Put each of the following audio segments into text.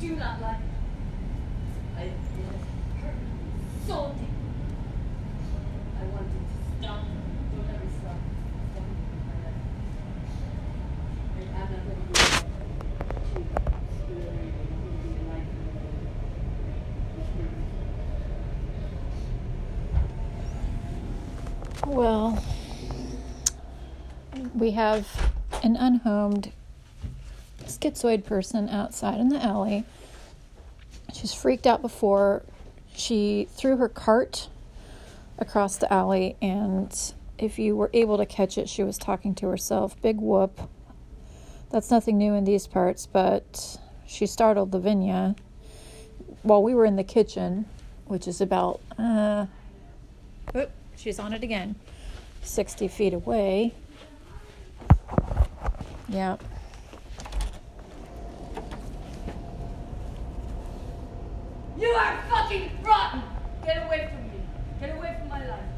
do not like it. I, hurt so deep. I want it to stop. Don't stop. I'm to life Well, we have an unhomed schizoid person outside in the alley. She's freaked out before. She threw her cart across the alley, and if you were able to catch it, she was talking to herself. Big whoop. That's nothing new in these parts, but she startled Lavinia while we were in the kitchen, which is about, uh, oop, she's on it again, 60 feet away. Yeah. You are fucking rotten! Get away from me. Get away from my life.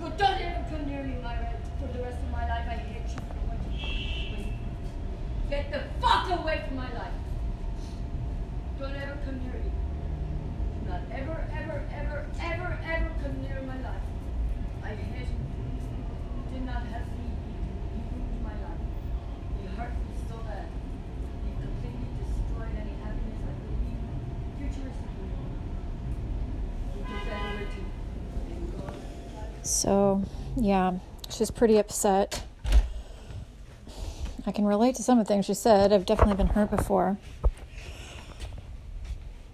Well, don't ever come near me my re- for the rest of my life. I hate you for what you. Get the fuck away from my life. Don't ever come near me. Do not ever, ever, ever, ever, ever come near my life. I hate. You did not have me. You ruined my life. You hurt me so bad. You completely destroyed any happiness I believe futuristically. You took that away too. And God, So, yeah, she's pretty upset. I can relate to some of the things she said. I've definitely been hurt before.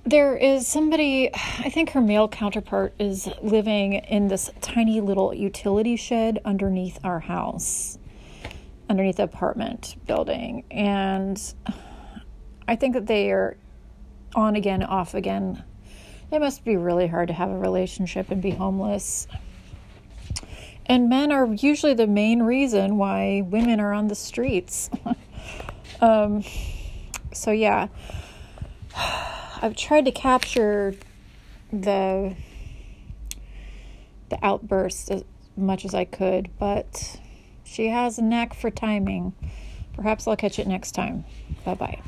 There is somebody, I think her male counterpart is living in this tiny little utility shed underneath our house, underneath the apartment building. And I think that they are on again, off again. It must be really hard to have a relationship and be homeless. And men are usually the main reason why women are on the streets. um, so, yeah, I've tried to capture the the outburst as much as I could, but she has a knack for timing. Perhaps I'll catch it next time. Bye bye.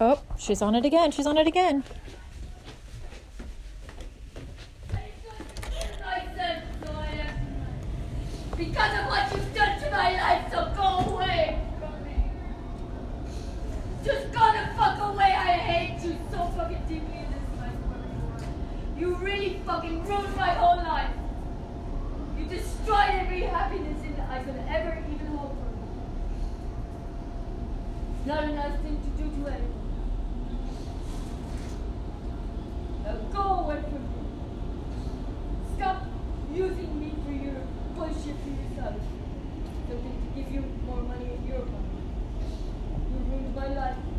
Oh, she's on it again. She's on it again. I said so I am tonight. Because of what you've done to my life, so go away from me. Just go the fuck away. I hate you so fucking deeply in this life. You really fucking ruined my whole life. You destroyed every happiness in I could ever even hope for. Not a nice thing to do to anyone. yourself. So give you more money in your pocket. You ruined my life.